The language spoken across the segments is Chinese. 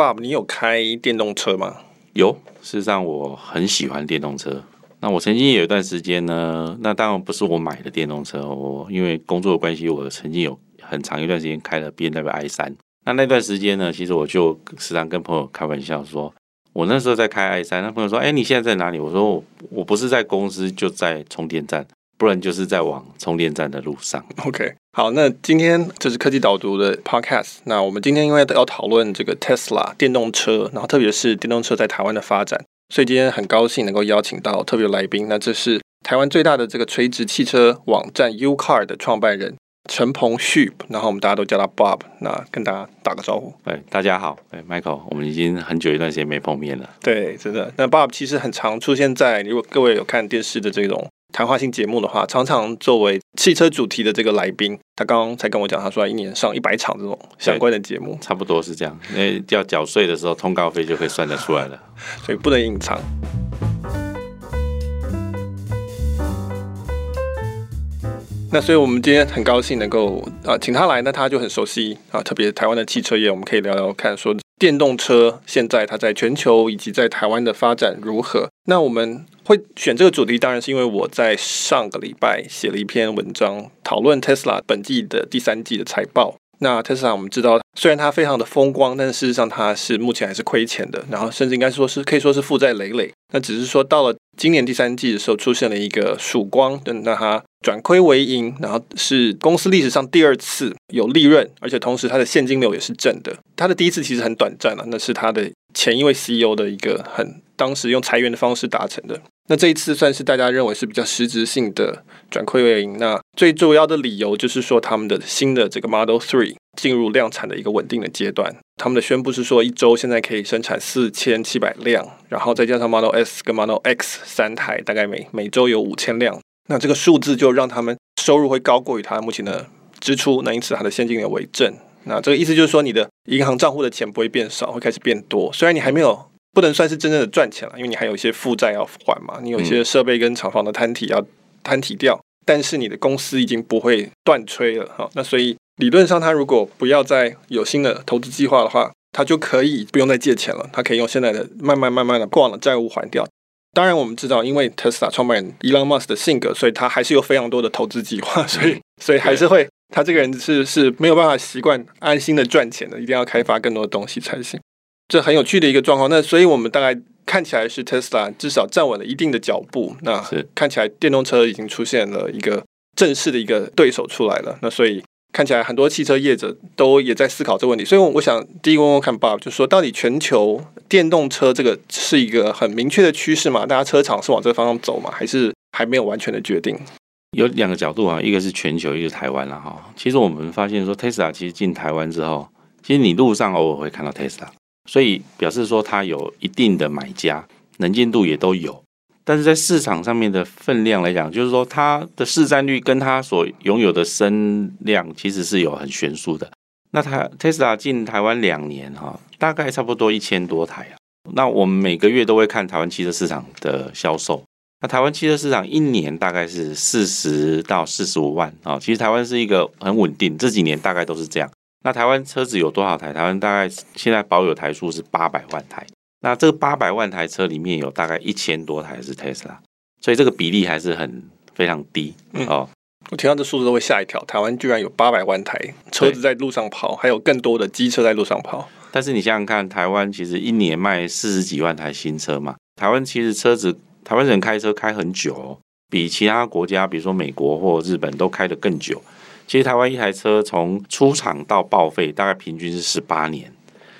Bob，你有开电动车吗？有，事实上我很喜欢电动车。那我曾经有一段时间呢，那当然不是我买的电动车，我因为工作的关系，我曾经有很长一段时间开了 BMW i3。那那段时间呢，其实我就时常跟朋友开玩笑说，我那时候在开 i3，那朋友说：“哎，你现在在哪里？”我说：“我我不是在公司，就在充电站，不然就是在往充电站的路上。” OK，好，那今天这是科技导读的 Podcast。那我们今天因为要讨论这个 Tesla 电动车，然后特别是电动车在台湾的发展，所以今天很高兴能够邀请到特别来宾。那这是台湾最大的这个垂直汽车网站 UCAR 的创办人。陈鹏旭，然后我们大家都叫他 Bob，那跟大家打个招呼。哎，大家好，哎，Michael，我们已经很久一段时间没碰面了。对，真的。那 Bob 其实很常出现在，如果各位有看电视的这种谈话性节目的话，常常作为汽车主题的这个来宾。他刚刚才跟我讲，他说一年上一百场这种相关的节目，差不多是这样。因为要缴税的时候，通告费就可以算得出来了，所以不能隐藏。那所以，我们今天很高兴能够啊，请他来，那他就很熟悉啊，特别台湾的汽车业，我们可以聊聊看，说电动车现在它在全球以及在台湾的发展如何。那我们会选这个主题，当然是因为我在上个礼拜写了一篇文章，讨论 Tesla 本季的第三季的财报。那特斯拉我们知道，虽然它非常的风光，但事实上它是目前还是亏钱的，然后甚至应该说是可以说是负债累累。那只是说到了今年第三季的时候，出现了一个曙光，等到它。转亏为盈，然后是公司历史上第二次有利润，而且同时它的现金流也是正的。它的第一次其实很短暂了，那是它的前一位 CEO 的一个很当时用裁员的方式达成的。那这一次算是大家认为是比较实质性的转亏为盈。那最主要的理由就是说，他们的新的这个 Model Three 进入量产的一个稳定的阶段。他们的宣布是说，一周现在可以生产四千七百辆，然后再加上 Model S 跟 Model X 三台，大概每每周有五千辆。那这个数字就让他们收入会高过于他目前的支出，那因此他的现金流为正。那这个意思就是说，你的银行账户的钱不会变少，会开始变多。虽然你还没有不能算是真正的赚钱了，因为你还有一些负债要还嘛，你有一些设备跟厂房的摊体要摊体掉，但是你的公司已经不会断吹了哈。那所以理论上，他如果不要再有新的投资计划的话，他就可以不用再借钱了，他可以用现在的慢慢慢慢的过往的债务还掉。当然，我们知道，因为特斯拉创办人 Elon Musk 的性格，所以他还是有非常多的投资计划，所以，所以还是会，他这个人是是没有办法习惯安心的赚钱的，一定要开发更多的东西才行。这很有趣的一个状况。那所以我们大概看起来是 Tesla 至少站稳了一定的脚步。那看起来电动车已经出现了一个正式的一个对手出来了。那所以。看起来很多汽车业者都也在思考这个问题，所以我想第一个问问看 Bob，就是说到底全球电动车这个是一个很明确的趋势嘛？大家车厂是往这个方向走嘛？还是还没有完全的决定？有两个角度啊，一个是全球，一个是台湾了哈。其实我们发现说，Tesla 其实进台湾之后，其实你路上偶尔会看到 Tesla，所以表示说它有一定的买家，能见度也都有。但是在市场上面的分量来讲，就是说它的市占率跟它所拥有的声量其实是有很悬殊的。那它 Tesla 进台湾两年哈，大概差不多一千多台啊。那我们每个月都会看台湾汽车市场的销售。那台湾汽车市场一年大概是四十到四十五万啊。其实台湾是一个很稳定，这几年大概都是这样。那台湾车子有多少台？台湾大概现在保有台数是八百万台。那这个八百万台车里面有大概一千多台是 Tesla，所以这个比例还是很非常低哦。我听到这数字都会吓一跳，台湾居然有八百万台车子在路上跑，还有更多的机车在路上跑。但是你想想看，台湾其实一年卖四十几万台新车嘛，台湾其实车子台湾人开车开很久哦，比其他国家，比如说美国或日本都开得更久。其实台湾一台车从出厂到报废大概平均是十八年，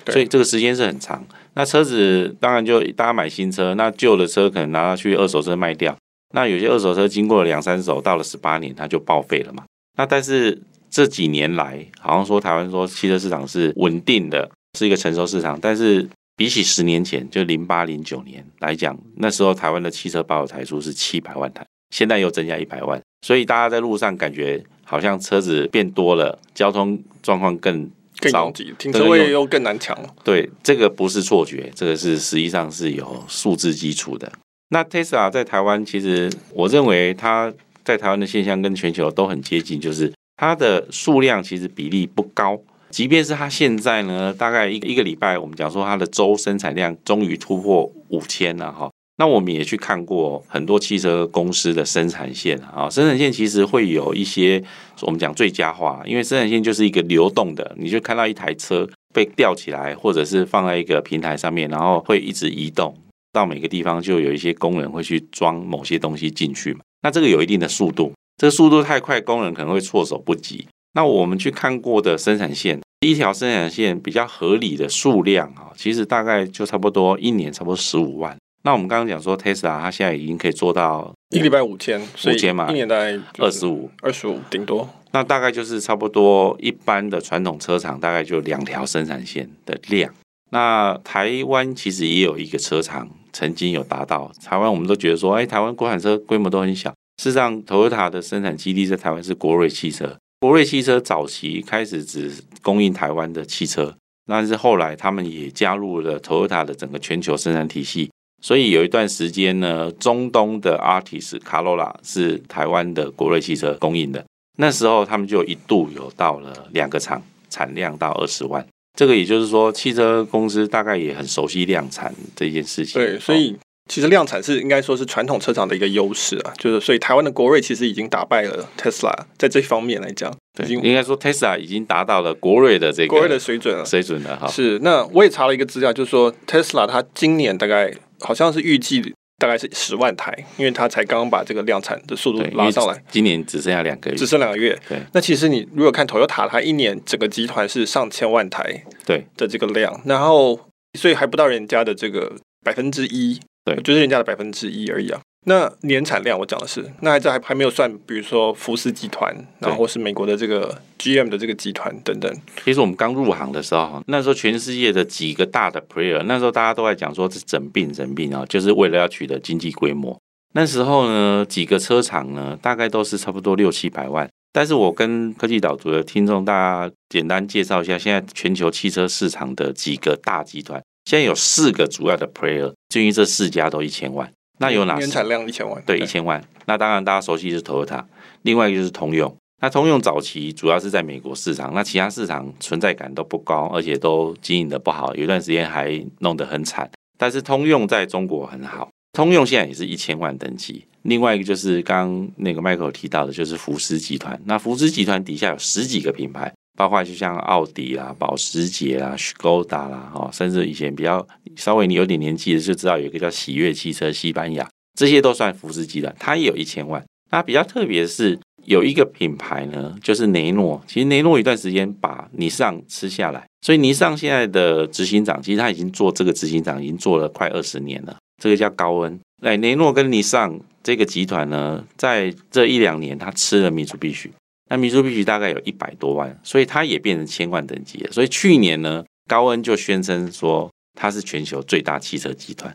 所以这个时间是很长。那车子当然就大家买新车，那旧的车可能拿去二手车卖掉。那有些二手车经过了两三手，到了十八年，它就报废了嘛。那但是这几年来，好像说台湾说汽车市场是稳定的，是一个成熟市场。但是比起十年前，就零八零九年来讲，那时候台湾的汽车保有台数是七百万台，现在又增加一百万，所以大家在路上感觉好像车子变多了，交通状况更。更拥挤，停车位又更难抢了。对，这个不是错觉，这个是实际上是有数字基础的。那 Tesla 在台湾，其实我认为它在台湾的现象跟全球都很接近，就是它的数量其实比例不高，即便是它现在呢，大概一个一个礼拜，我们讲说它的周生产量终于突破五千了哈。那我们也去看过很多汽车公司的生产线啊，生产线其实会有一些我们讲最佳化，因为生产线就是一个流动的，你就看到一台车被吊起来，或者是放在一个平台上面，然后会一直移动到每个地方，就有一些工人会去装某些东西进去嘛。那这个有一定的速度，这个速度太快，工人可能会措手不及。那我们去看过的生产线，第一条生产线比较合理的数量啊，其实大概就差不多一年差不多十五万。那我们刚刚讲说，Tesla 它现在已经可以做到一个礼拜五千，五千嘛，一年大概二十五，二十五顶多。那大概就是差不多一般的传统车厂大概就两条生产线的量。那台湾其实也有一个车厂曾经有达到，台湾我们都觉得说，哎，台湾国产车规模都很小。事实上，Toyota 的生产基地在台湾是国瑞汽车，国瑞汽车早期开始只供应台湾的汽车，但是后来他们也加入了 Toyota 的整个全球生产体系。所以有一段时间呢，中东的 Altis、Corolla 是台湾的国瑞汽车供应的。那时候他们就一度有到了两个厂，产量到二十万。这个也就是说，汽车公司大概也很熟悉量产这件事情。对，所以其实量产是应该说是传统车厂的一个优势啊。就是所以台湾的国瑞其实已经打败了 Tesla，在这方面来讲，对，应该说 Tesla 已经达到了国瑞的这个国瑞的水准了。水准了哈。是，那我也查了一个资料，就是说 Tesla 它今年大概。好像是预计大概是十万台，因为他才刚刚把这个量产的速度拉上来。今年只剩下两个月，只剩两个月。对，那其实你如果看 Toyota，它一年整个集团是上千万台，对的这个量，然后所以还不到人家的这个百分之一，对，就是人家的百分之一而已啊。那年产量我讲的是，那这还还没有算，比如说福斯集团，然后或是美国的这个 GM 的这个集团等等。其实我们刚入行的时候，那时候全世界的几个大的 player，那时候大家都在讲说是整并整并啊，就是为了要取得经济规模。那时候呢，几个车厂呢，大概都是差不多六七百万。但是我跟科技岛主的听众大家简单介绍一下，现在全球汽车市场的几个大集团，现在有四个主要的 player，至于这四家都一千万。那有哪？年产量一千万，对，一千万。那当然，大家熟悉的是 Toyota，另外一个就是通用。那通用早期主要是在美国市场，那其他市场存在感都不高，而且都经营的不好，有一段时间还弄得很惨。但是通用在中国很好，通用现在也是一千万等级。另外一个就是刚刚那个 Michael 提到的，就是福斯集团。那福斯集团底下有十几个品牌。包括就像奥迪啦、保时捷啦、斯柯达啦，哈，甚至以前比较稍微你有点年纪的就知道有一个叫喜悦汽车，西班牙，这些都算福斯集团，它也有一千万。那比较特别的是有一个品牌呢，就是雷诺。其实雷诺一段时间把尼桑吃下来，所以尼桑现在的执行长，其实他已经做这个执行长已经做了快二十年了。这个叫高恩。哎，雷诺跟尼桑这个集团呢，在这一两年他吃了米珠必须。那米珠必须大概有一百多万，所以它也变成千万等级了。所以去年呢，高恩就宣称说它是全球最大汽车集团。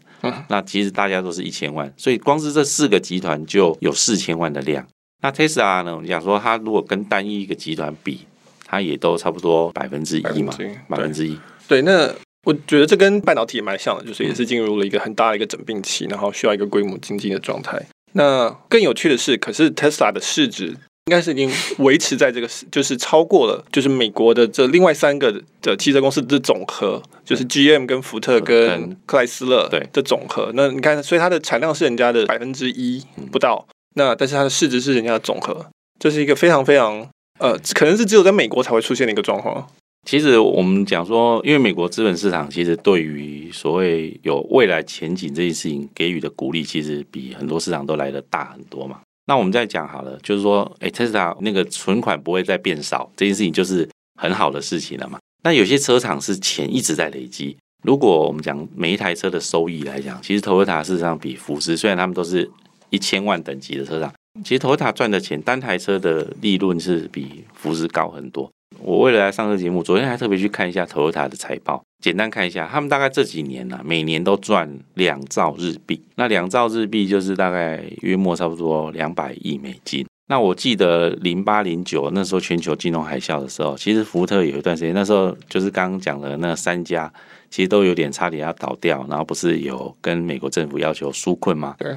那其实大家都是一千万，所以光是这四个集团就有四千万的量。那 Tesla 呢，我们讲说它如果跟单一一个集团比，它也都差不多百分之一嘛，百分之一。对，那我觉得这跟半导体也蛮像的，就是也是进入了一个很大的一个整并期，然后需要一个规模经济的状态。那更有趣的是，可是 Tesla 的市值。应该是已经维持在这个，就是超过了，就是美国的这另外三个的汽车公司的总和，就是 GM 跟福特跟克莱斯勒对的总和。那你看，所以它的产量是人家的百分之一不到，那但是它的市值是人家的总和，这是一个非常非常呃，可能是只有在美国才会出现的一个状况。其实我们讲说，因为美国资本市场其实对于所谓有未来前景这件事情给予的鼓励，其实比很多市场都来的大很多嘛。那我们再讲好了，就是说，哎特斯拉那个存款不会再变少，这件事情就是很好的事情了嘛。那有些车厂是钱一直在累积。如果我们讲每一台车的收益来讲，其实 Toyota 事实上比福斯，虽然他们都是一千万等级的车厂，其实 Toyota 赚的钱单台车的利润是比福斯高很多。我为了来上这节目，昨天还特别去看一下 Toyota 的财报，简单看一下，他们大概这几年呢、啊，每年都赚两兆日币。那两兆日币就是大概约莫差不多两百亿美金。那我记得零八零九那时候全球金融海啸的时候，其实福特有一段时间，那时候就是刚刚讲的那三家，其实都有点差点要倒掉，然后不是有跟美国政府要求纾困吗？对。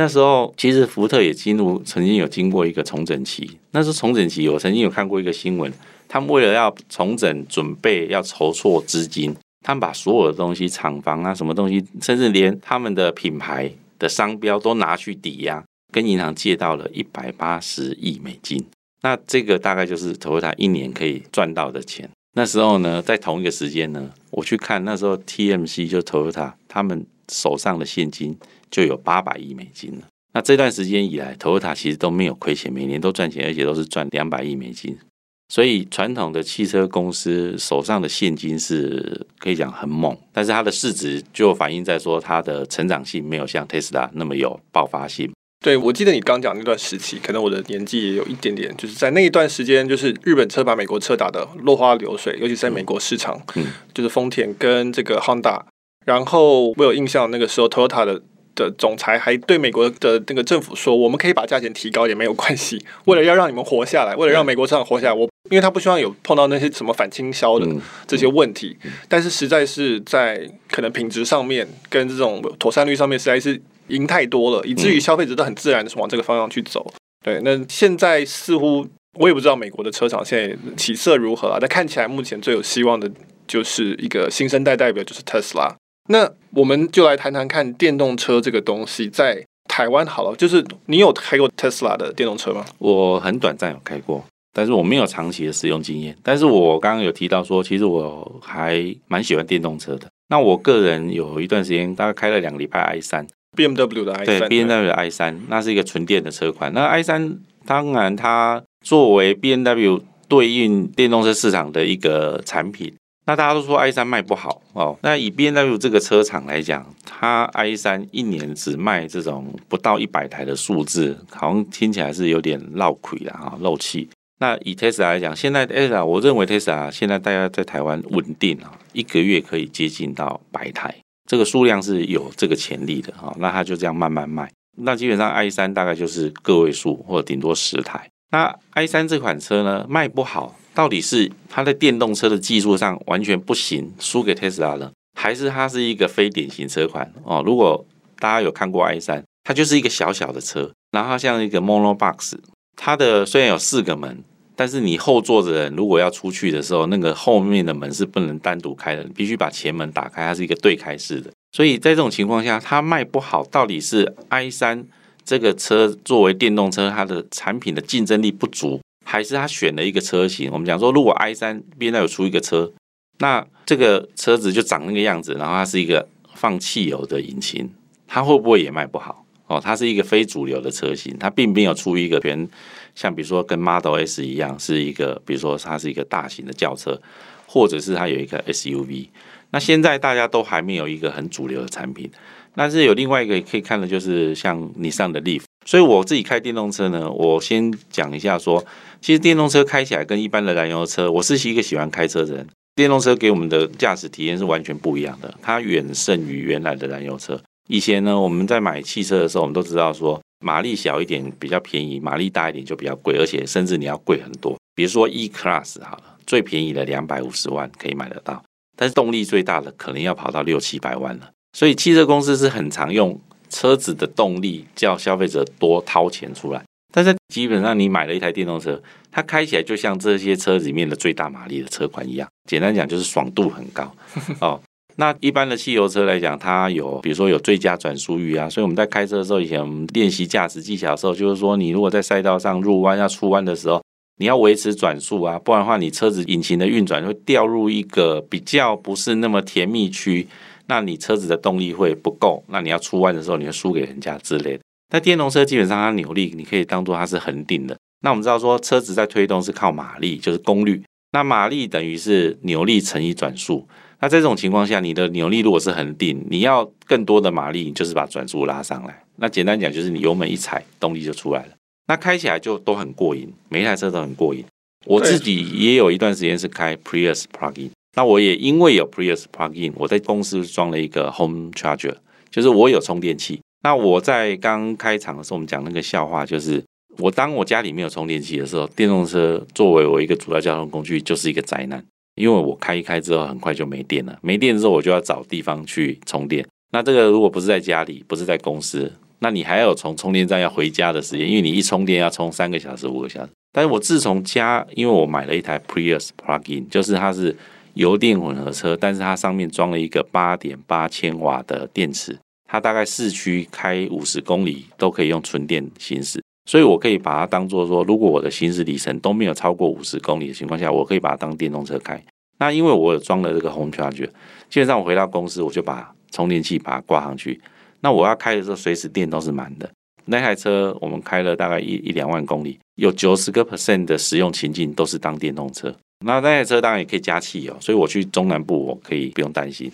那时候其实福特也进入曾经有经过一个重整期。那是重整期，我曾经有看过一个新闻。他们为了要重整准备，要筹措资金，他们把所有的东西，厂房啊，什么东西，甚至连他们的品牌的商标都拿去抵押，跟银行借到了一百八十亿美金。那这个大概就是 Toyota 一年可以赚到的钱。那时候呢，在同一个时间呢，我去看那时候 TMC 就 Toyota 他们手上的现金就有八百亿美金了。那这段时间以来，Toyota 其实都没有亏钱，每年都赚钱，而且都是赚两百亿美金。所以传统的汽车公司手上的现金是可以讲很猛，但是它的市值就反映在说它的成长性没有像 Tesla 那么有爆发性。对，我记得你刚讲那段时期，可能我的年纪也有一点点，就是在那一段时间，就是日本车把美国车打得落花流水，尤其是在美国市场，嗯，就是丰田跟这个 Honda，然后我有印象，那个时候 Toyota 的的总裁还对美国的那个政府说，我们可以把价钱提高也没有关系，为了要让你们活下来，为了让美国车厂活下来，我因为他不希望有碰到那些什么反倾销的这些问题，但是实在是在可能品质上面跟这种妥善率上面实在是。赢太多了，以至于消费者都很自然的往这个方向去走。对，那现在似乎我也不知道美国的车厂现在起色如何啊，但看起来目前最有希望的就是一个新生代代表，就是特斯拉。那我们就来谈谈看电动车这个东西在台湾好了，就是你有开过特斯拉的电动车吗？我很短暂有开过，但是我没有长期的使用经验。但是我刚刚有提到说，其实我还蛮喜欢电动车的。那我个人有一段时间大概开了两个礼拜 i 三。B M W 的 i 三，对 B M W 的 i 三，那是一个纯电的车款。那 i 三当然它作为 B M W 对应电动车市场的一个产品，那大家都说 i 三卖不好哦。那以 B M W 这个车厂来讲，它 i 三一年只卖这种不到一百台的数字，好像听起来是有点绕亏了啊，漏气。那以 Tesla 来讲，现在 Tesla 我认为 Tesla 现在大家在台湾稳定啊，一个月可以接近到百台。这个数量是有这个潜力的哈，那它就这样慢慢卖。那基本上 i 三大概就是个位数或者顶多十台。那 i 三这款车呢，卖不好，到底是它在电动车的技术上完全不行，输给 Tesla 了，还是它是一个非典型车款哦？如果大家有看过 i 三，它就是一个小小的车，然后像一个 Mono Box，它的虽然有四个门。但是你后座的人如果要出去的时候，那个后面的门是不能单独开的，必须把前门打开，它是一个对开式的。所以在这种情况下，它卖不好，到底是 i 三这个车作为电动车，它的产品的竞争力不足，还是他选了一个车型？我们讲说，如果 i 三现在有出一个车，那这个车子就长那个样子，然后它是一个放汽油的引擎，它会不会也卖不好？哦，它是一个非主流的车型，它并没有出一个全。像比如说跟 Model S 一样，是一个，比如说它是一个大型的轿车，或者是它有一个 SUV。那现在大家都还没有一个很主流的产品，但是有另外一个可以看的，就是像你上的 Leaf。所以我自己开电动车呢，我先讲一下说，其实电动车开起来跟一般的燃油车，我是一个喜欢开车的人，电动车给我们的驾驶体验是完全不一样的，它远胜于原来的燃油车。以前呢，我们在买汽车的时候，我们都知道说。马力小一点比较便宜，马力大一点就比较贵，而且甚至你要贵很多。比如说 E Class 好了，最便宜的两百五十万可以买得到，但是动力最大的可能要跑到六七百万了。所以汽车公司是很常用车子的动力叫消费者多掏钱出来。但是基本上你买了一台电动车，它开起来就像这些车里面的最大马力的车款一样，简单讲就是爽度很高 哦。那一般的汽油车来讲，它有比如说有最佳转速域啊，所以我们在开车的时候，以前我们练习驾驶技巧的时候，就是说你如果在赛道上入弯要出弯的时候，你要维持转速啊，不然的话你车子引擎的运转会掉入一个比较不是那么甜蜜区，那你车子的动力会不够，那你要出弯的时候你会输给人家之类的。那电动车基本上它扭力你可以当做它是恒定的。那我们知道说车子在推动是靠马力，就是功率，那马力等于是扭力乘以转速。那在这种情况下，你的扭力如果是恒定，你要更多的马力，你就是把转速拉上来。那简单讲，就是你油门一踩，动力就出来了。那开起来就都很过瘾，每一台车都很过瘾。我自己也有一段时间是开 Prius Plug-in，那我也因为有 Prius Plug-in，我在公司装了一个 Home Charger，就是我有充电器。那我在刚开场的时候，我们讲那个笑话，就是我当我家里没有充电器的时候，电动车作为我一个主要交通工具，就是一个灾难。因为我开一开之后，很快就没电了。没电之后，我就要找地方去充电。那这个如果不是在家里，不是在公司，那你还要从充电站要回家的时间，因为你一充电要充三个小时、五个小时。但是我自从家，因为我买了一台 Prius Plug-in，就是它是油电混合车，但是它上面装了一个八点八千瓦的电池，它大概市区开五十公里都可以用纯电行驶，所以我可以把它当做说，如果我的行驶里程都没有超过五十公里的情况下，我可以把它当电动车开。那因为我有装了这个 Home Charge，基本上我回到公司我就把充电器把它挂上去。那我要开的时候，随时电都是满的。那台车我们开了大概一一两万公里，有九十个 percent 的使用情境都是当电动车。那那台车当然也可以加汽油，所以我去中南部我可以不用担心。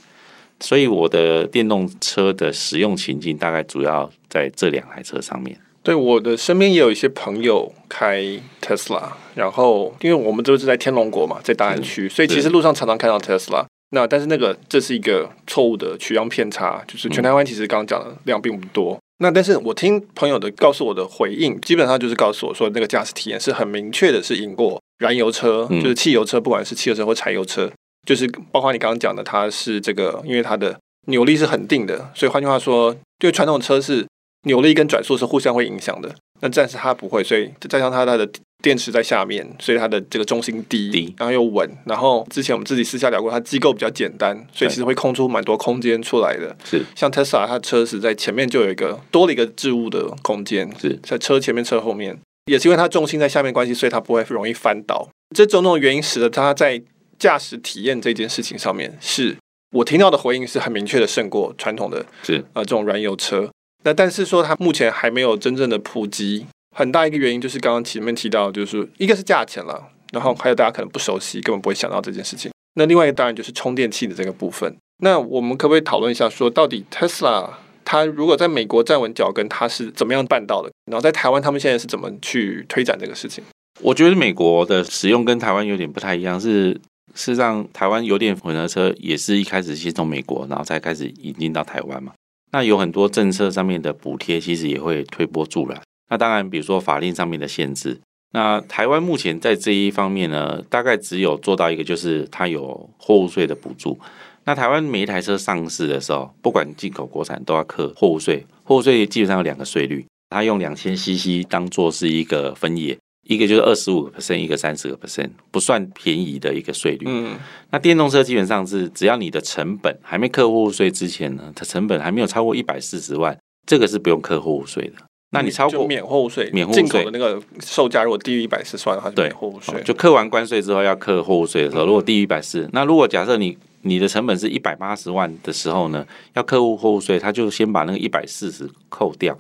所以我的电动车的使用情境大概主要在这两台车上面。对，我的身边也有一些朋友开 Tesla，然后因为我们都是在天龙国嘛，在大安区，所以其实路上常常看到 Tesla。那但是那个这是一个错误的取样偏差，就是全台湾其实刚刚讲的量并不多。那但是我听朋友的告诉我的回应，基本上就是告诉我说，那个驾驶体验是很明确的，是赢过燃油车，就是汽油车，不管是汽油车或柴油车，就是包括你刚刚讲的，它是这个，因为它的扭力是很定的，所以换句话说，对传统车是扭力跟转速是互相会影响的。那暂时它不会，所以再加上它它的电池在下面，所以它的这个重心低，低然后又稳。然后之前我们自己私下聊过，它机构比较简单，所以其实会空出蛮多空间出来的。是像 Tesla，它车子在前面就有一个多了一个置物的空间，是在车前面、车后面，也是因为它重心在下面关系，所以它不会容易翻倒。这种种原因使得它在驾驶体验这件事情上面，是我听到的回应是很明确的胜过传统的，是呃这种燃油车。那但是说它目前还没有真正的普及，很大一个原因就是刚刚前面提到，就是一个是价钱了，然后还有大家可能不熟悉，根本不会想到这件事情。那另外一个当然就是充电器的这个部分。那我们可不可以讨论一下，说到底 Tesla 它如果在美国站稳脚跟，它是怎么样办到的？然后在台湾他们现在是怎么去推展这个事情？我觉得美国的使用跟台湾有点不太一样，是事实上台湾油电混合车也是一开始先从美国，然后才开始引进到台湾嘛。那有很多政策上面的补贴，其实也会推波助澜。那当然，比如说法令上面的限制。那台湾目前在这一方面呢，大概只有做到一个，就是它有货物税的补助。那台湾每一台车上市的时候，不管进口国产，都要扣货物税。货物税基本上有两个税率，它用两千 CC 当做是一个分野。一个就是二十五个 percent，一个三十个 percent，不算便宜的一个税率。嗯，那电动车基本上是只要你的成本还没课货物税之前呢，它成本还没有超过一百四十万，这个是不用课货物税的。那你超过免货物税，免货物税进口的那个售价如果低于一百四十万的话，就免货物税。就课完关税之后要课货物税的时候，如果低于一百四，那如果假设你你的成本是一百八十万的时候呢，要客户货物税，他就先把那个一百四十扣掉。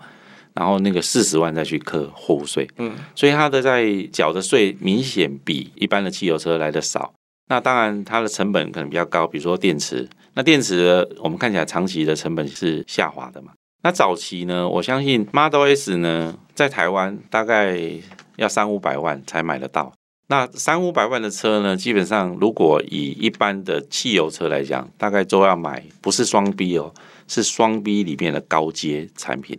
然后那个四十万再去课货物税，嗯，所以它的在缴的税明显比一般的汽油车来的少。那当然它的成本可能比较高，比如说电池。那电池我们看起来长期的成本是下滑的嘛。那早期呢，我相信 Model S 呢，在台湾大概要三五百万才买得到。那三五百万的车呢，基本上如果以一般的汽油车来讲，大概都要买不是双 B 哦，是双 B 里面的高阶产品。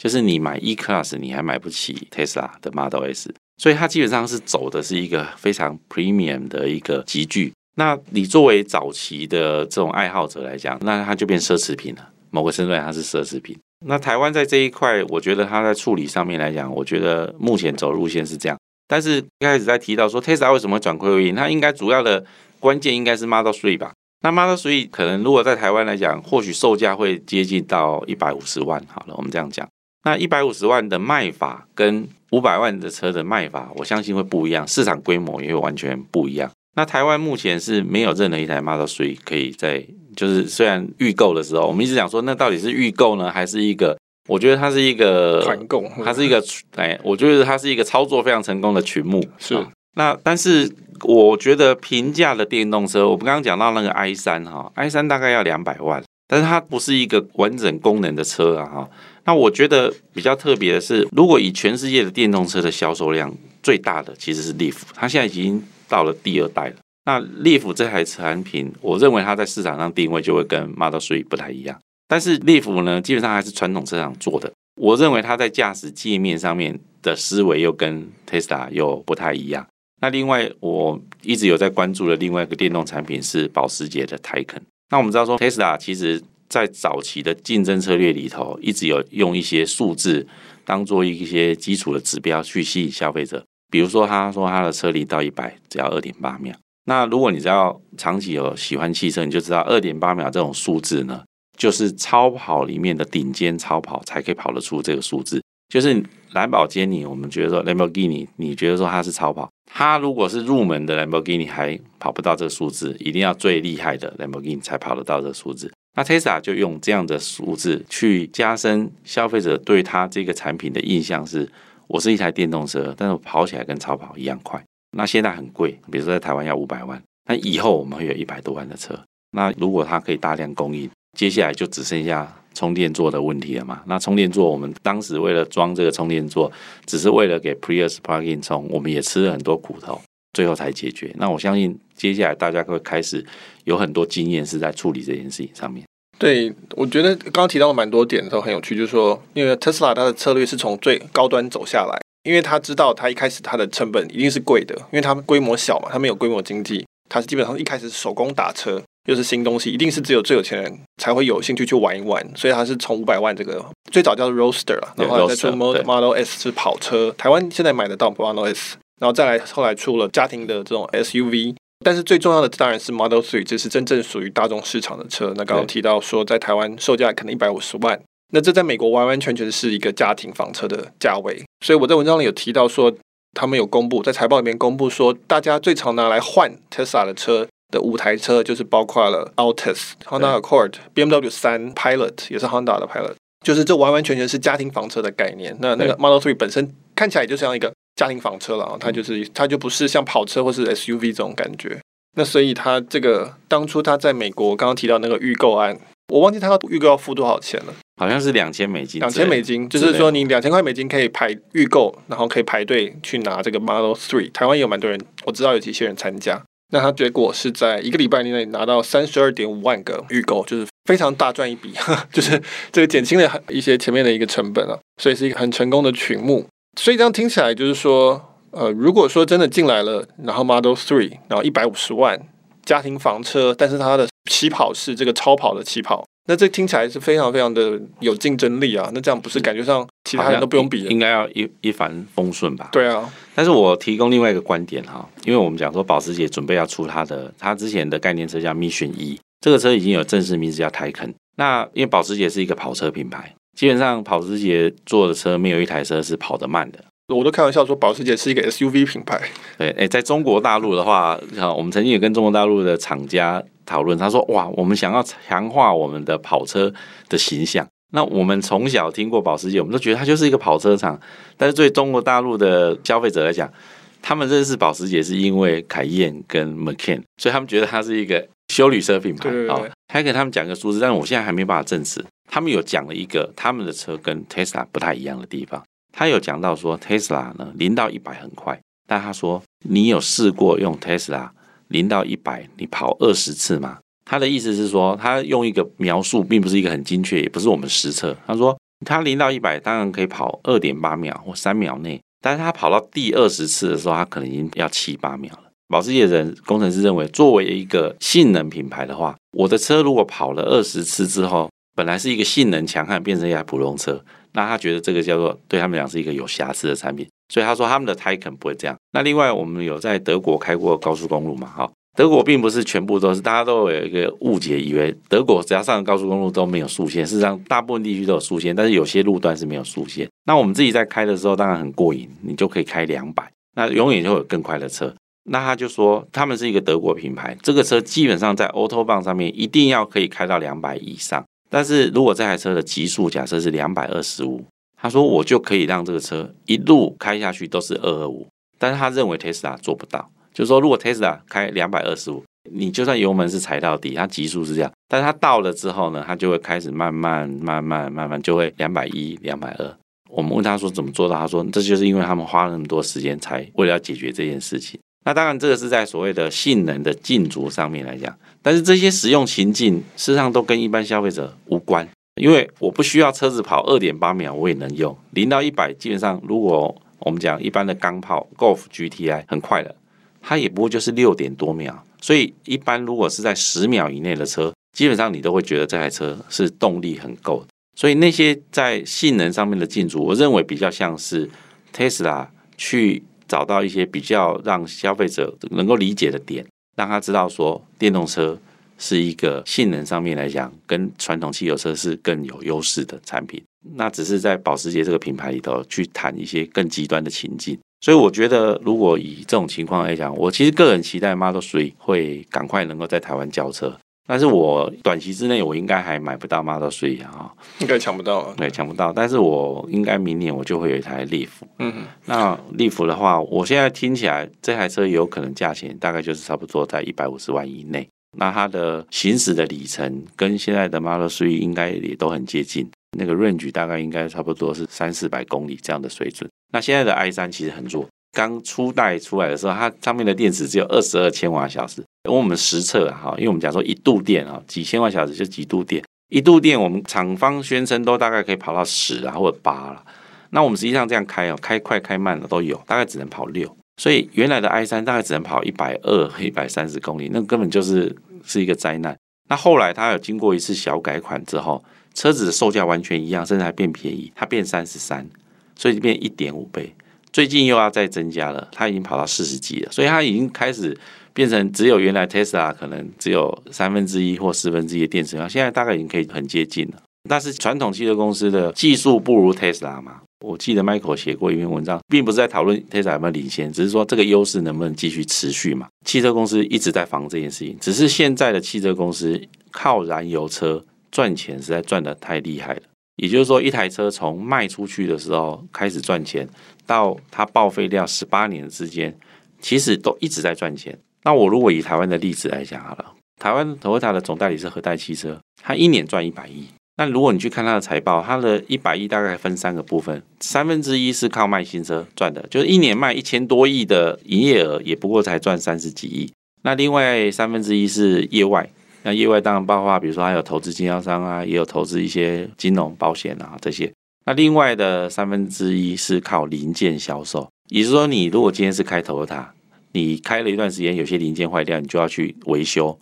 就是你买 E Class，你还买不起 Tesla 的 Model S，所以它基本上是走的是一个非常 premium 的一个级距。那你作为早期的这种爱好者来讲，那它就变奢侈品了。某个身段它是奢侈品。那台湾在这一块，我觉得它在处理上面来讲，我觉得目前走路线是这样。但是一开始在提到说 Tesla 为什么转亏为盈，它应该主要的关键应该是 Model Three 吧？那 Model Three 可能如果在台湾来讲，或许售价会接近到一百五十万。好了，我们这样讲。那一百五十万的卖法跟五百万的车的卖法，我相信会不一样，市场规模也会完全不一样。那台湾目前是没有任何一台 Model 3可以在，就是虽然预购的时候，我们一直讲说，那到底是预购呢，还是一个？我觉得它是一个团购，它是一个哎，我觉得它是一个操作非常成功的群目。是。那但是我觉得平价的电动车，我们刚刚讲到那个 i 三哈，i 三大概要两百万，但是它不是一个完整功能的车啊哈。那我觉得比较特别的是，如果以全世界的电动车的销售量最大的其实是 Leaf，它现在已经到了第二代了。那 Leaf 这台产品，我认为它在市场上定位就会跟 Model Three 不太一样。但是 Leaf 呢，基本上还是传统车厂做的。我认为它在驾驶界面上面的思维又跟 Tesla 又不太一样。那另外，我一直有在关注的另外一个电动产品是保时捷的 Taycan。那我们知道说 Tesla 其实。在早期的竞争策略里头，一直有用一些数字当做一些基础的指标去吸引消费者。比如说他说他的车离到一百只要二点八秒。那如果你只要长期有喜欢汽车，你就知道二点八秒这种数字呢，就是超跑里面的顶尖超跑才可以跑得出这个数字。就是兰博基尼，我们觉得说兰博基尼，你觉得说它是超跑，它如果是入门的兰博基尼还跑不到这个数字，一定要最厉害的兰博基尼才跑得到这个数字。那 Tesla 就用这样的数字去加深消费者对它这个产品的印象是，我是一台电动车，但是我跑起来跟超跑一样快。那现在很贵，比如说在台湾要五百万，那以后我们会有一百多万的车。那如果它可以大量供应，接下来就只剩下充电座的问题了嘛？那充电座，我们当时为了装这个充电座，只是为了给 Prius Plug-in 充，我们也吃了很多苦头，最后才解决。那我相信接下来大家会开始有很多经验是在处理这件事情上面。对，我觉得刚刚提到了蛮多点都很有趣，就是说，因为特斯拉它的策略是从最高端走下来。因为他知道，他一开始他的成本一定是贵的，因为他规模小嘛，他没有规模经济，他是基本上一开始手工打车，又是新东西，一定是只有最有钱人才会有兴趣去玩一玩，所以他是从五百万这个最早叫做 Roadster 了，然后再出 Model S 是跑车，台湾现在买得到 Model S，然后再来后来出了家庭的这种 SUV，但是最重要的当然是 Model Three，这是真正属于大众市场的车。那刚刚提到说，在台湾售价可能一百五十万。那这在美国完完全全是一个家庭房车的价位，所以我在文章里有提到说，他们有公布在财报里面公布说，大家最常拿来换 Tesla 的车的五台车，就是包括了 Altis、Honda Accord、BMW 三、Pilot 也是 Honda 的 Pilot，就是这完完全全是家庭房车的概念。那那个 Model Three 本身看起来就像一个家庭房车了，它就是它就不是像跑车或是 SUV 这种感觉。那所以它这个当初它在美国刚刚提到那个预购案。我忘记它要预购要付多少钱了，好像是两千美金。两千美金，就是说你两千块美金可以排预购，然后可以排队去拿这个 Model Three。台湾也有蛮多人，我知道有几些人参加。那它结果是在一个礼拜内拿到三十二点五万个预购，就是非常大赚一笔，就是这个减轻了一些前面的一个成本啊，所以是一个很成功的群目。所以这样听起来就是说，呃，如果说真的进来了，然后 Model Three，然后一百五十万。家庭房车，但是它的起跑是这个超跑的起跑，那这听起来是非常非常的有竞争力啊！那这样不是感觉上其他人都不用比了，应该要一一帆风顺吧？对啊。但是我提供另外一个观点哈，因为我们讲说保时捷准备要出它的，它之前的概念车叫 Mission E，这个车已经有正式名字叫 Taycan。那因为保时捷是一个跑车品牌，基本上保时捷做的车没有一台车是跑得慢的。我都开玩笑说，保时捷是一个 SUV 品牌。对，哎，在中国大陆的话，我们曾经也跟中国大陆的厂家讨论，他说：“哇，我们想要强化我们的跑车的形象。那我们从小听过保时捷，我们都觉得它就是一个跑车厂。但是对中国大陆的消费者来讲，他们认识保时捷是因为凯宴跟 Macan，所以他们觉得它是一个修旅车品牌。对对对。还给他们讲个数字，但是我现在还没办法证实。他们有讲了一个他们的车跟 Tesla 不太一样的地方。”他有讲到说，Tesla 呢，零到一百很快，但他说，你有试过用 Tesla 零到一百你跑二十次吗？他的意思是说，他用一个描述，并不是一个很精确，也不是我们实测。他说，他零到一百当然可以跑二点八秒或三秒内，但是他跑到第二十次的时候，他可能已经要七八秒了。保时捷人工程师认为，作为一个性能品牌的话，我的车如果跑了二十次之后，本来是一个性能强悍，变成一台普通车。那他觉得这个叫做对他们讲是一个有瑕疵的产品，所以他说他们的 Taycan 不会这样。那另外我们有在德国开过高速公路嘛？哈，德国并不是全部都是，大家都有一个误解，以为德国只要上高速公路都没有速限。事实上，大部分地区都有速限，但是有些路段是没有速限。那我们自己在开的时候当然很过瘾，你就可以开两百，那永远就会有更快的车。那他就说他们是一个德国品牌，这个车基本上在 Autobahn 上面一定要可以开到两百以上。但是如果这台车的极速假设是两百二十五，他说我就可以让这个车一路开下去都是二二五，但是他认为 Tesla 做不到，就是说如果 Tesla 开两百二十五，你就算油门是踩到底，它极速是这样，但是它到了之后呢，它就会开始慢慢慢慢慢慢就会两百一、两百二。我们问他说怎么做到，他说这就是因为他们花了那么多时间才为了要解决这件事情。那当然这个是在所谓的性能的竞逐上面来讲。但是这些使用情境，事实上都跟一般消费者无关，因为我不需要车子跑二点八秒，我也能用零到一百。基本上，如果我们讲一般的钢炮 Golf GTI 很快的，它也不过就是六点多秒。所以，一般如果是在十秒以内的车，基本上你都会觉得这台车是动力很够。所以那些在性能上面的竞逐，我认为比较像是 Tesla 去找到一些比较让消费者能够理解的点，让他知道说电动车是一个性能上面来讲，跟传统汽油车是更有优势的产品。那只是在保时捷这个品牌里头去谈一些更极端的情境。所以我觉得，如果以这种情况来讲，我其实个人期待 Model 3会赶快能够在台湾交车。但是我短期之内我应该还买不到 Model Three 啊，应该抢不到了。对，抢不到。但是我应该明年我就会有一台 Leaf。嗯哼，那 Leaf 的话，我现在听起来这台车有可能价钱大概就是差不多在一百五十万以内。那它的行驶的里程跟现在的 Model Three 应该也都很接近，那个 range 大概应该差不多是三四百公里这样的水准。那现在的 i 三其实很弱，刚初代出来的时候，它上面的电池只有二十二千瓦小时。我们实测哈，因为我们讲说一度电啊，几千万小时就几度电，一度电我们厂方宣称都大概可以跑到十啊或者八了。那我们实际上这样开哦，开快开慢的都有，大概只能跑六。所以原来的 i 三大概只能跑一百二、一百三十公里，那根本就是是一个灾难。那后来它有经过一次小改款之后，车子的售价完全一样，甚至还变便宜，它变三十三，所以就变一点五倍。最近又要再增加了，它已经跑到四十几了，所以它已经开始。变成只有原来 Tesla 可能只有三分之一或四分之一的电池量，现在大概已经可以很接近了。但是传统汽车公司的技术不如 Tesla 嘛？我记得 Michael 写过一篇文章，并不是在讨论 Tesla 有没有领先，只是说这个优势能不能继续持续嘛？汽车公司一直在防这件事情，只是现在的汽车公司靠燃油车赚钱实在赚得太厉害了。也就是说，一台车从卖出去的时候开始赚钱，到它报废掉十八年之间，其实都一直在赚钱。那我如果以台湾的例子来讲好了，台湾 Toyota 的总代理是和泰汽车，它一年赚一百亿。那如果你去看它的财报，它的一百亿大概分三个部分，三分之一是靠卖新车赚的，就是一年卖一千多亿的营业额，也不过才赚三十几亿。那另外三分之一是业外，那业外当然包括比如说还有投资经销商啊，也有投资一些金融保险啊这些。那另外的三分之一是靠零件销售，也就是说，你如果今天是开 Toyota。你开了一段时间，有些零件坏掉，你就要去维修。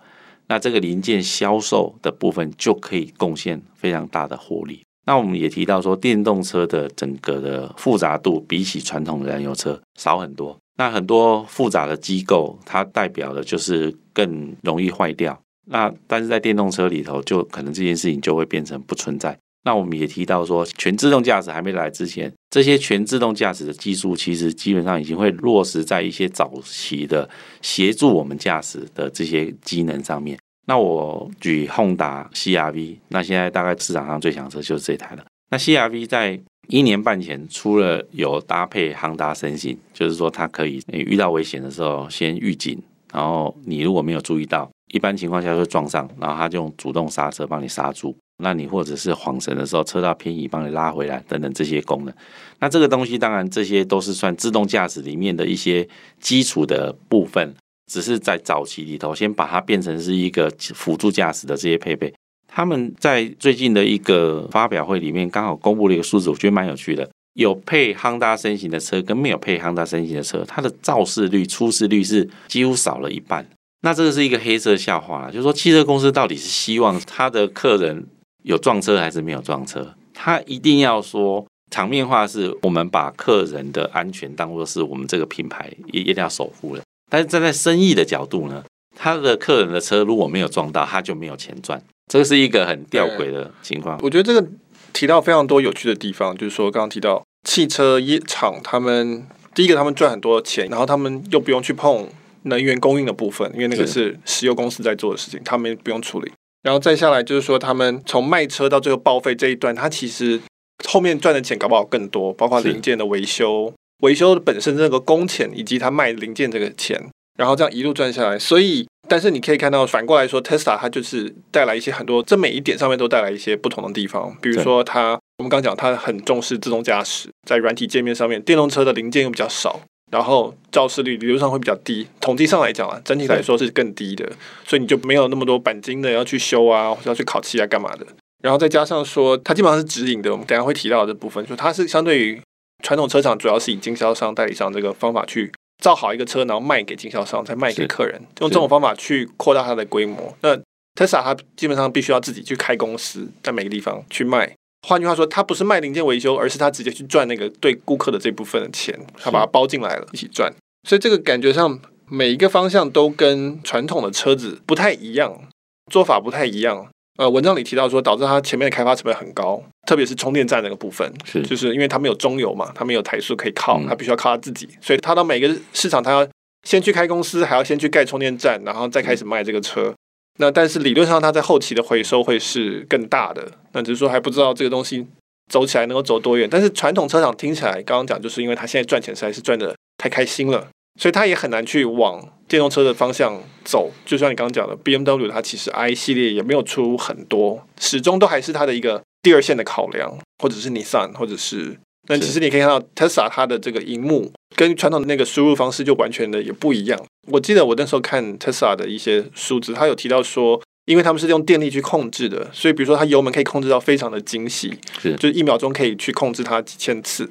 那这个零件销售的部分就可以贡献非常大的获利。那我们也提到说，电动车的整个的复杂度比起传统燃油车少很多。那很多复杂的机构，它代表的就是更容易坏掉。那但是在电动车里头，就可能这件事情就会变成不存在。那我们也提到说，全自动驾驶还没来之前，这些全自动驾驶的技术其实基本上已经会落实在一些早期的协助我们驾驶的这些机能上面。那我举汉达 CR-V，那现在大概市场上最强车就是这台了。那 CR-V 在一年半前出了有搭配航达神行就是说它可以遇到危险的时候先预警，然后你如果没有注意到，一般情况下会撞上，然后它就用主动刹车帮你刹住。那你或者是晃神的时候，车道偏移帮你拉回来等等这些功能，那这个东西当然这些都是算自动驾驶里面的一些基础的部分，只是在早期里头先把它变成是一个辅助驾驶的这些配备。他们在最近的一个发表会里面刚好公布了一个数字，我觉得蛮有趣的，有配 Honda 身形的车跟没有配 Honda 身形的车，它的肇事率、出事率是几乎少了一半。那这个是一个黑色笑话，就是说汽车公司到底是希望他的客人。有撞车还是没有撞车？他一定要说场面话，是我们把客人的安全当作是我们这个品牌也一定要守护的。但是站在生意的角度呢，他的客人的车如果没有撞到，他就没有钱赚。这是一个很吊诡的情况。我觉得这个提到非常多有趣的地方，就是说刚刚提到汽车业厂，他们第一个他们赚很多钱，然后他们又不用去碰能源供应的部分，因为那个是石油公司在做的事情，他们不用处理。然后再下来就是说，他们从卖车到最后报废这一段，他其实后面赚的钱搞不好更多，包括零件的维修、维修本身这个工钱以及他卖零件这个钱，然后这样一路赚下来。所以，但是你可以看到，反过来说，Tesla 它就是带来一些很多，这每一点上面都带来一些不同的地方。比如说，它我们刚讲，它很重视自动驾驶，在软体界面上面，电动车的零件又比较少。然后肇事率理论上会比较低，统计上来讲啊，整体来说是更低的，所以你就没有那么多钣金的要去修啊，或者要去烤漆啊，干嘛的。然后再加上说，它基本上是直营的，我们等下会提到的这部分，就它是相对于传统车厂，主要是以经销商、代理商这个方法去造好一个车，然后卖给经销商，再卖给客人，用这种方法去扩大它的规模。那 Tesla 它基本上必须要自己去开公司，在每个地方去卖。换句话说，他不是卖零件维修，而是他直接去赚那个对顾客的这部分的钱，他把它包进来了，一起赚。所以这个感觉上每一个方向都跟传统的车子不太一样，做法不太一样。呃，文章里提到说，导致它前面的开发成本很高，特别是充电站那个部分，是就是因为它没有中游嘛，它没有台塑可以靠，它必须要靠它自己，所以它到每个市场，它要先去开公司，还要先去盖充电站，然后再开始卖这个车。那但是理论上，它在后期的回收会是更大的。那只是说还不知道这个东西走起来能够走多远。但是传统车厂听起来，刚刚讲就是因为它现在赚钱实在是赚的太开心了，所以它也很难去往电动车的方向走。就像你刚刚讲的，BMW 它其实 i 系列也没有出很多，始终都还是它的一个第二线的考量，或者是 Nissan，或者是。那其实你可以看到 Tesla 它的这个荧幕跟传统的那个输入方式就完全的也不一样。我记得我那时候看 Tesla 的一些数字，它有提到说，因为他们是用电力去控制的，所以比如说它油门可以控制到非常的精细，是就是一秒钟可以去控制它几千次。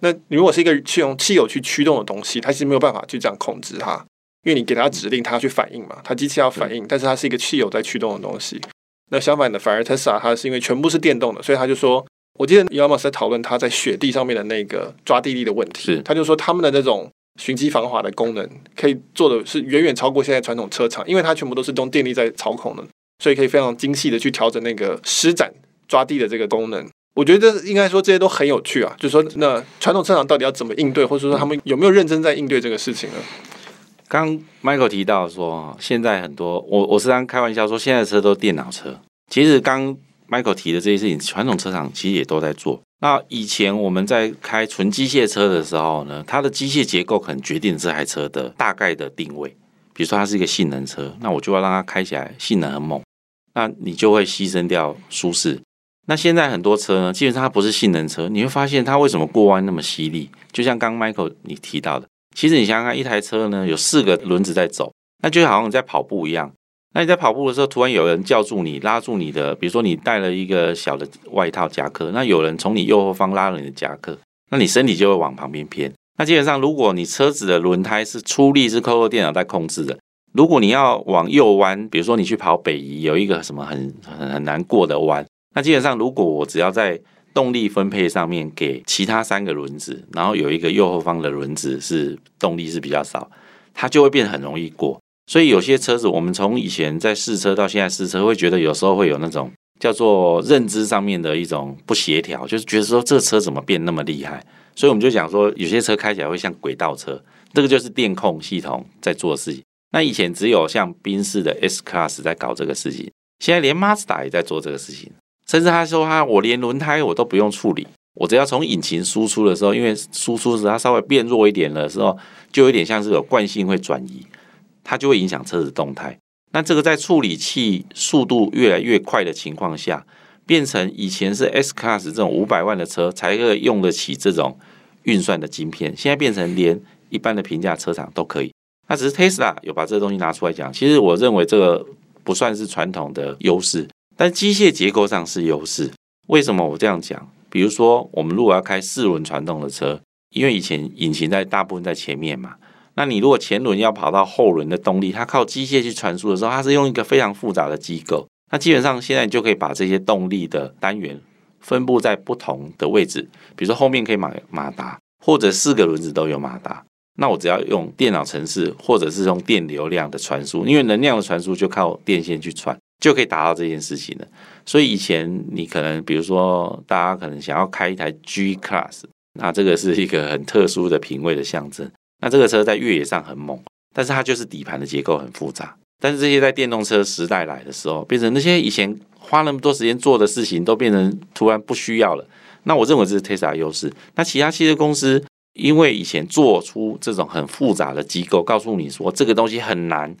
那如果是一个去用汽油去驱动的东西，它其实没有办法去这样控制它，因为你给它指令，它要去反应嘛，它机器要反应，但是它是一个汽油在驱动的东西。那相反的，反而 Tesla 它是因为全部是电动的，所以他就说。我记得伊尔马斯在讨论他在雪地上面的那个抓地力的问题，是他就说他们的那种循迹防滑的功能可以做的是远远超过现在传统车厂，因为它全部都是用电力在操控的，所以可以非常精细的去调整那个施展抓地的这个功能。我觉得应该说这些都很有趣啊，就是说那传统车厂到底要怎么应对，或者说他们有没有认真在应对这个事情呢？刚 Michael 提到说，现在很多我我时常开玩笑说，现在的车都电脑车，其实刚。Michael 提的这些事情，传统车厂其实也都在做。那以前我们在开纯机械车的时候呢，它的机械结构可能决定这台车的大概的定位。比如说它是一个性能车，那我就要让它开起来性能很猛，那你就会牺牲掉舒适。那现在很多车呢，基本上它不是性能车，你会发现它为什么过弯那么犀利？就像刚 Michael 你提到的，其实你想想看，一台车呢有四个轮子在走，那就好像你在跑步一样。那你在跑步的时候，突然有人叫住你，拉住你的，比如说你带了一个小的外套夹克，那有人从你右后方拉了你的夹克，那你身体就会往旁边偏。那基本上，如果你车子的轮胎是出力是透过电脑在控制的，如果你要往右弯，比如说你去跑北移，有一个什么很很很难过的弯，那基本上如果我只要在动力分配上面给其他三个轮子，然后有一个右后方的轮子是动力是比较少，它就会变得很容易过。所以有些车子，我们从以前在试车到现在试车，会觉得有时候会有那种叫做认知上面的一种不协调，就是觉得说这个车怎么变那么厉害？所以我们就讲说，有些车开起来会像轨道车，这个就是电控系统在做的事情。那以前只有像宾士的 S Class 在搞这个事情，现在连 Mazda 也在做这个事情，甚至他说他我连轮胎我都不用处理，我只要从引擎输出的时候，因为输出时它稍微变弱一点的时候，就有点像是有惯性会转移。它就会影响车子动态。那这个在处理器速度越来越快的情况下，变成以前是 S Class 这种五百万的车才会用得起这种运算的晶片，现在变成连一般的平价车厂都可以。那只是 Tesla 有把这个东西拿出来讲。其实我认为这个不算是传统的优势，但机械结构上是优势。为什么我这样讲？比如说，我们如果要开四轮传动的车，因为以前引擎在大部分在前面嘛。那你如果前轮要跑到后轮的动力，它靠机械去传输的时候，它是用一个非常复杂的机构。那基本上现在你就可以把这些动力的单元分布在不同的位置，比如说后面可以马马达，或者四个轮子都有马达。那我只要用电脑程式，或者是用电流量的传输，因为能量的传输就靠电线去传，就可以达到这件事情了。所以以前你可能比如说大家可能想要开一台 G Class，那这个是一个很特殊的品味的象征。那这个车在越野上很猛，但是它就是底盘的结构很复杂。但是这些在电动车时代来的时候，变成那些以前花那么多时间做的事情，都变成突然不需要了。那我认为这是 Tesla 优势。那其他汽车公司因为以前做出这种很复杂的机构，告诉你说这个东西很难，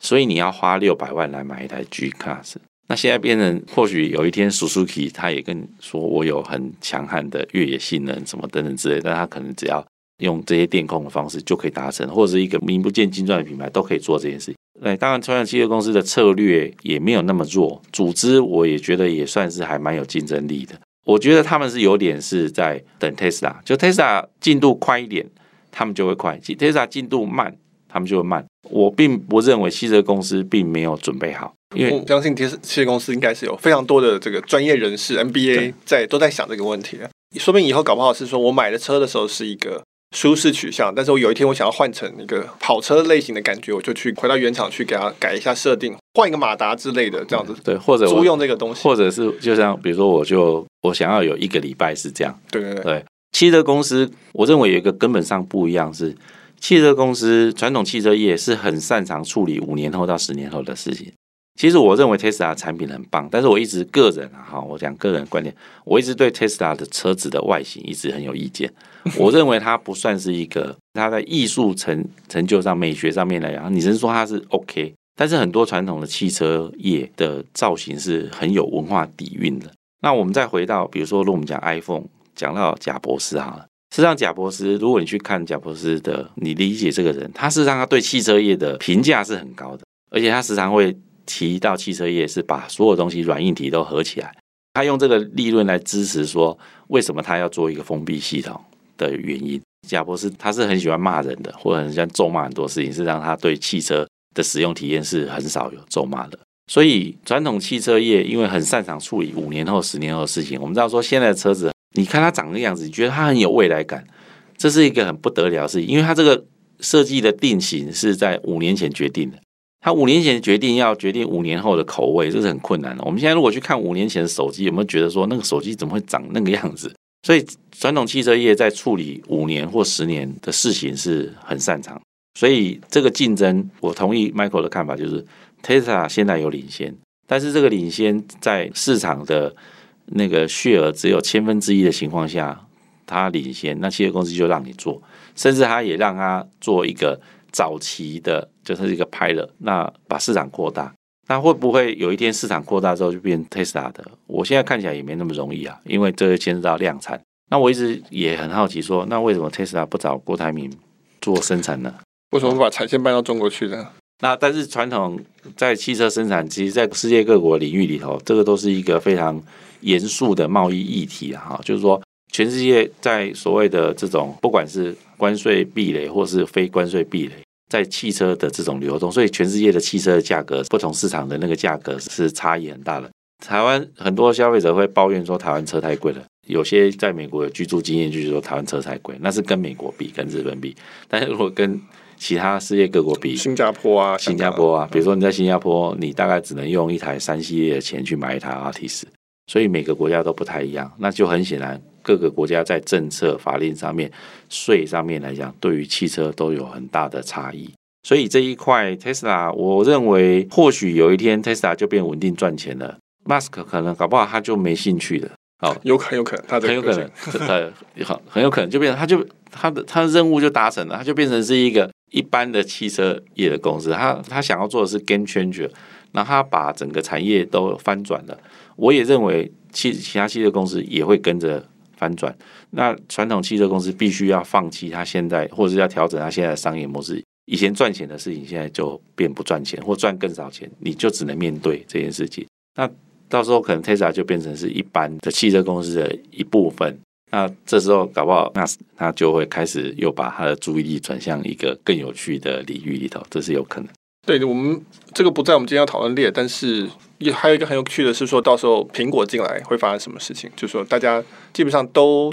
所以你要花六百万来买一台 G Class。那现在变成或许有一天 Suzuki 他也跟你说我有很强悍的越野性能什么等等之类，但他可能只要。用这些电控的方式就可以达成，或者是一个名不见经传的品牌都可以做这件事情。对，当然，传统汽车公司的策略也没有那么弱，组织我也觉得也算是还蛮有竞争力的。我觉得他们是有点是在等 Tesla，就 Tesla 进度快一点，他们就会快；Tesla 进度慢，他们就会慢。我并不认为汽车公司并没有准备好，因为我相信汽车公司应该是有非常多的这个专业人士 MBA 在都在想这个问题。说不定以后搞不好是说我买的车的时候是一个舒适取向，但是我有一天我想要换成一个跑车类型的感觉，我就去回到原厂去给它改一下设定，换一个马达之类的这样子。对，或者租用这个东西，或者是就像比如说，我就我想要有一个礼拜是这样。对对对。对，汽车公司我认为有一个根本上不一样是，汽车公司传统汽车业是很擅长处理五年后到十年后的事情。其实我认为 Tesla 产品很棒，但是我一直个人啊，哈，我讲个人观点，我一直对 Tesla 的车子的外形一直很有意见。我认为它不算是一个，它在艺术成成就上、美学上面来讲，你只能说它是 OK。但是很多传统的汽车业的造型是很有文化底蕴的。那我们再回到，比如说，如果我们讲 iPhone，讲到贾博士好了，实际上贾博士，如果你去看贾博士的，你理解这个人，他事实上他对汽车业的评价是很高的，而且他时常会。提到汽车业是把所有东西软硬体都合起来，他用这个利润来支持说，为什么他要做一个封闭系统的原因。贾博士他是很喜欢骂人的，或者很喜欢咒骂很多事情，是让他对汽车的使用体验是很少有咒骂的。所以传统汽车业因为很擅长处理五年后、十年后的事情，我们知道说现在的车子，你看它长的样子，你觉得它很有未来感，这是一个很不得了的事情，因为它这个设计的定型是在五年前决定的。他五年前决定要决定五年后的口味，这是很困难的。我们现在如果去看五年前的手机，有没有觉得说那个手机怎么会长那个样子？所以传统汽车业在处理五年或十年的事情是很擅长。所以这个竞争，我同意 Michael 的看法，就是 Tesla 现在有领先，但是这个领先在市场的那个血额只有千分之一的情况下，它领先，那汽车公司就让你做，甚至他也让他做一个。早期的就是一个 pilot，那把市场扩大，那会不会有一天市场扩大之后就变 Tesla 的？我现在看起来也没那么容易啊，因为这个牵涉到量产。那我一直也很好奇说，那为什么 Tesla 不找郭台铭做生产呢？为什么不把产线搬到中国去呢？那但是传统在汽车生产，其实在世界各国领域里头，这个都是一个非常严肃的贸易议题啊，哈，就是说。全世界在所谓的这种，不管是关税壁垒或是非关税壁垒，在汽车的这种流动，所以全世界的汽车的价格，不同市场的那个价格是差异很大的。台湾很多消费者会抱怨说台湾车太贵了，有些在美国有居住经验就是说台湾车太贵，那是跟美国比，跟日本比。但是如果跟其他世界各国比，新加坡啊，新加坡啊，比如说你在新加坡，你大概只能用一台三系列的钱去买一台 Altis，所以每个国家都不太一样，那就很显然。各个国家在政策、法令上面、税上面来讲，对于汽车都有很大的差异。所以这一块，Tesla，我认为或许有一天 Tesla 就变稳定赚钱了。Mask 可能搞不好他就没兴趣了。好，有很有可能，他 很有可能，呃，很很有可能就变成他就他的他的任务就达成了，他就变成是一个一般的汽车业的公司。他他想要做的是 game changer，那他把整个产业都翻转了。我也认为其其他汽车公司也会跟着。翻转，那传统汽车公司必须要放弃它现在，或者是要调整它现在的商业模式。以前赚钱的事情，现在就变不赚钱，或赚更少钱，你就只能面对这件事情。那到时候可能 Tesla 就变成是一般的汽车公司的一部分。那这时候搞不好，那他就会开始又把他的注意力转向一个更有趣的领域里头，这是有可能。对，我们这个不在我们今天要讨论列，但是也还有一个很有趣的是说，到时候苹果进来会发生什么事情？就是说大家基本上都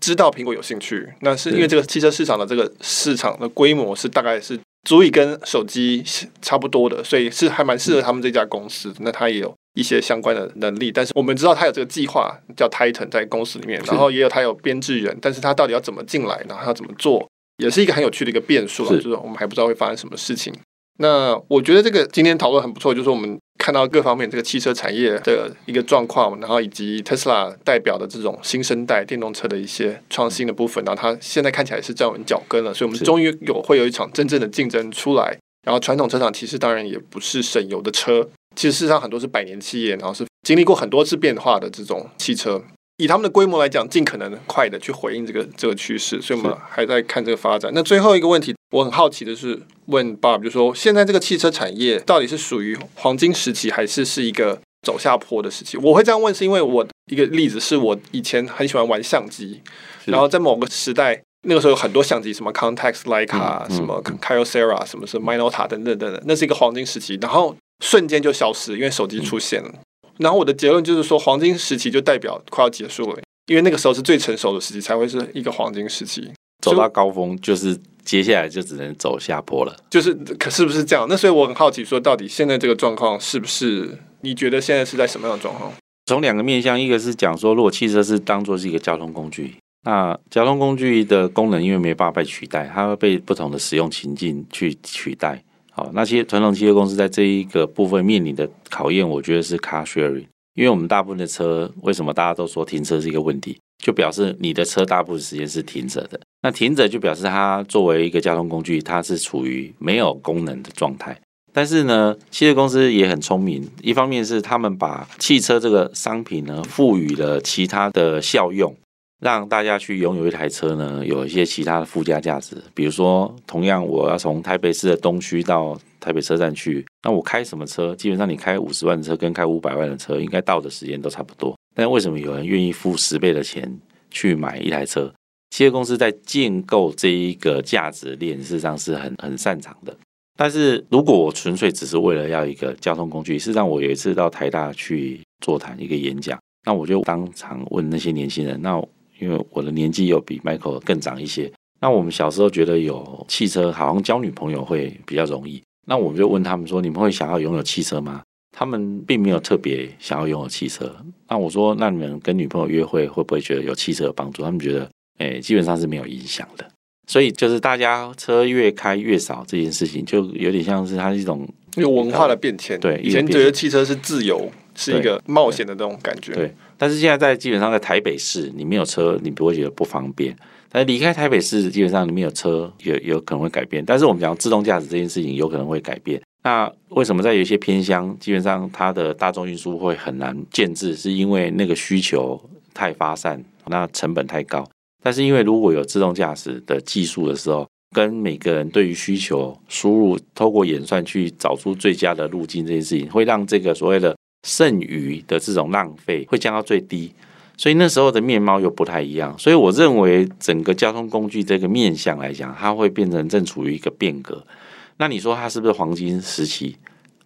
知道苹果有兴趣，那是因为这个汽车市场的这个市场的规模是大概是足以跟手机差不多的，所以是还蛮适合他们这家公司。那他也有一些相关的能力，但是我们知道他有这个计划叫 Titan 在公司里面，然后也有他有编制人，但是他到底要怎么进来，然后要怎么做，也是一个很有趣的一个变数，就是我们还不知道会发生什么事情。那我觉得这个今天讨论很不错，就是我们看到各方面这个汽车产业的一个状况，然后以及特斯拉代表的这种新生代电动车的一些创新的部分，然后它现在看起来是站稳脚跟了，所以我们终于有会有一场真正的竞争出来。然后传统车厂其实当然也不是省油的车，其实事实上很多是百年企业，然后是经历过很多次变化的这种汽车。以他们的规模来讲，尽可能快的去回应这个这个趋势，所以我们还在看这个发展。那最后一个问题，我很好奇的是问 Bob，就是说现在这个汽车产业到底是属于黄金时期，还是是一个走下坡的时期？我会这样问，是因为我一个例子是我以前很喜欢玩相机，然后在某个时代那个时候有很多相机，什么 Contax、Leica、什么 Kyocera、什么是 Minolta 等等等等，那是一个黄金时期，然后瞬间就消失，因为手机出现了。嗯、然后我的结论就是说，黄金时期就代表快要结束了，因为那个时候是最成熟的时期，才会是一个黄金时期。走到高峰，就是接下来就只能走下坡了。就是可是不是这样？那所以我很好奇，说到底现在这个状况是不是？你觉得现在是在什么样的状况？从两个面向，一个是讲说，如果汽车是当做是一个交通工具，那交通工具的功能因为没办法被取代，它会被不同的使用情境去取代。好，那些传统汽车公司在这一个部分面临的考验，我觉得是 car sharing。因为我们大部分的车，为什么大家都说停车是一个问题？就表示你的车大部分时间是停着的。那停着就表示它作为一个交通工具，它是处于没有功能的状态。但是呢，汽车公司也很聪明，一方面是他们把汽车这个商品呢赋予了其他的效用，让大家去拥有一台车呢有一些其他的附加价值。比如说，同样我要从台北市的东区到台北车站去，那我开什么车？基本上你开五十万的车跟开五百万的车，应该到的时间都差不多。但为什么有人愿意付十倍的钱去买一台车？汽车公司在建构这一个价值链，事实上是很很擅长的。但是如果我纯粹只是为了要一个交通工具，事实上我有一次到台大去座谈一个演讲，那我就当场问那些年轻人，那因为我的年纪又比 Michael 更长一些，那我们小时候觉得有汽车好像交女朋友会比较容易。那我们就问他们说：“你们会想要拥有汽车吗？”他们并没有特别想要拥有汽车。那我说：“那你们跟女朋友约会会不会觉得有汽车有帮助？”他们觉得：“诶，基本上是没有影响的。”所以就是大家车越开越少这件事情，就有点像是它是一种有文化的变迁。对，以前觉得汽车是自由，是一个冒险的那种感觉。对，但是现在在基本上在台北市，你没有车，你不会觉得不方便。但是离开台北市，基本上你没有车，有有可能会改变。但是我们讲自动驾驶这件事情，有可能会改变。那为什么在有一些偏乡，基本上它的大众运输会很难建置？是因为那个需求太发散，那成本太高。但是因为如果有自动驾驶的技术的时候，跟每个人对于需求输入，透过演算去找出最佳的路径，这件事情会让这个所谓的剩余的这种浪费会降到最低。所以那时候的面貌又不太一样，所以我认为整个交通工具这个面向来讲，它会变成正处于一个变革。那你说它是不是黄金时期？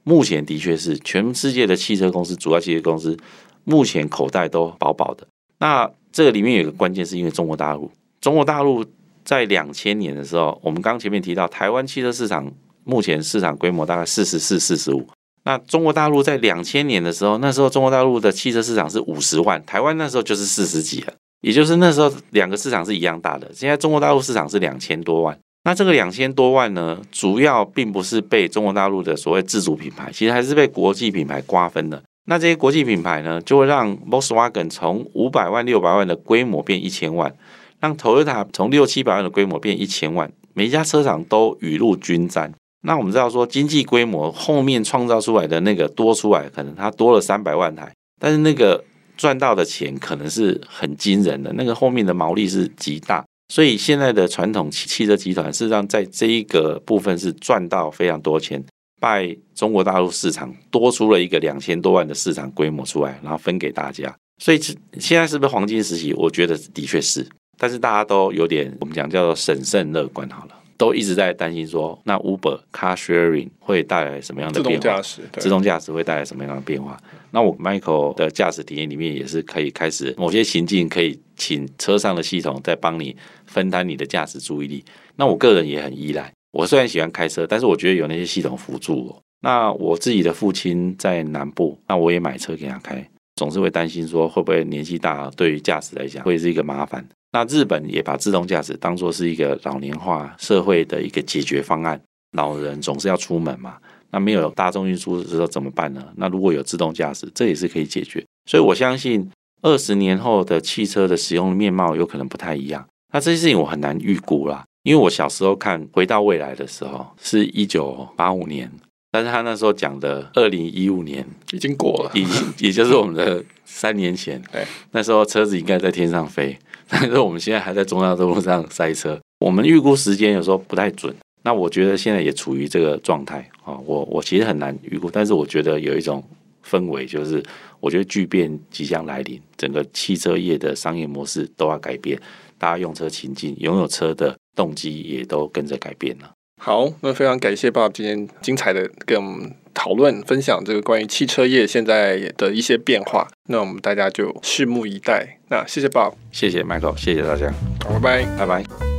目前的确是，全世界的汽车公司，主要汽车公司目前口袋都饱饱的。那这个里面有一个关键，是因为中国大陆，中国大陆在两千年的时候，我们刚前面提到，台湾汽车市场目前市场规模大概四十四、四十五。那中国大陆在两千年的时候，那时候中国大陆的汽车市场是五十万，台湾那时候就是四十几了，也就是那时候两个市场是一样大的。现在中国大陆市场是两千多万，那这个两千多万呢，主要并不是被中国大陆的所谓自主品牌，其实还是被国际品牌瓜分的。那这些国际品牌呢，就会让 Volkswagen 从五百万、六百万的规模变一千万，让 Toyota 从六七百万的规模变一千万，每一家车厂都雨露均沾。那我们知道说，经济规模后面创造出来的那个多出来，可能它多了三百万台，但是那个赚到的钱可能是很惊人的，那个后面的毛利是极大。所以现在的传统汽汽车集团事实上在这一个部分是赚到非常多钱，拜中国大陆市场多出了一个两千多万的市场规模出来，然后分给大家。所以现在是不是黄金时期？我觉得的确是，但是大家都有点我们讲叫做审慎乐观好了。都一直在担心说，那 Uber Car Sharing 会带来什么样的变化？自动驾驶，自动驾驶会带来什么样的变化？那我 Michael 的驾驶体验里面也是可以开始某些情境，可以请车上的系统在帮你分担你的驾驶注意力。那我个人也很依赖。我虽然喜欢开车，但是我觉得有那些系统辅助我。那我自己的父亲在南部，那我也买车给他开，总是会担心说，会不会年纪大了，对于驾驶来讲会是一个麻烦。那日本也把自动驾驶当作是一个老年化社会的一个解决方案。老人总是要出门嘛，那没有大众运输的时候怎么办呢？那如果有自动驾驶，这也是可以解决。所以我相信二十年后的汽车的使用面貌有可能不太一样。那这些事情我很难预估啦，因为我小时候看《回到未来》的时候是一九八五年，但是他那时候讲的二零一五年已经过了，已经也就是我们的三年前。对，那时候车子应该在天上飞。但是我们现在还在中央道路上塞车，我们预估时间有时候不太准。那我觉得现在也处于这个状态啊，我我其实很难预估，但是我觉得有一种氛围，就是我觉得巨变即将来临，整个汽车业的商业模式都要改变。大家用车情境，拥有车的动机也都跟着改变了。好，那非常感谢 Bob 今天精彩的跟我们讨论分享这个关于汽车业现在的一些变化。那我们大家就拭目以待。那谢谢 Bob，谢谢 Michael，谢谢大家，好，拜拜，拜拜。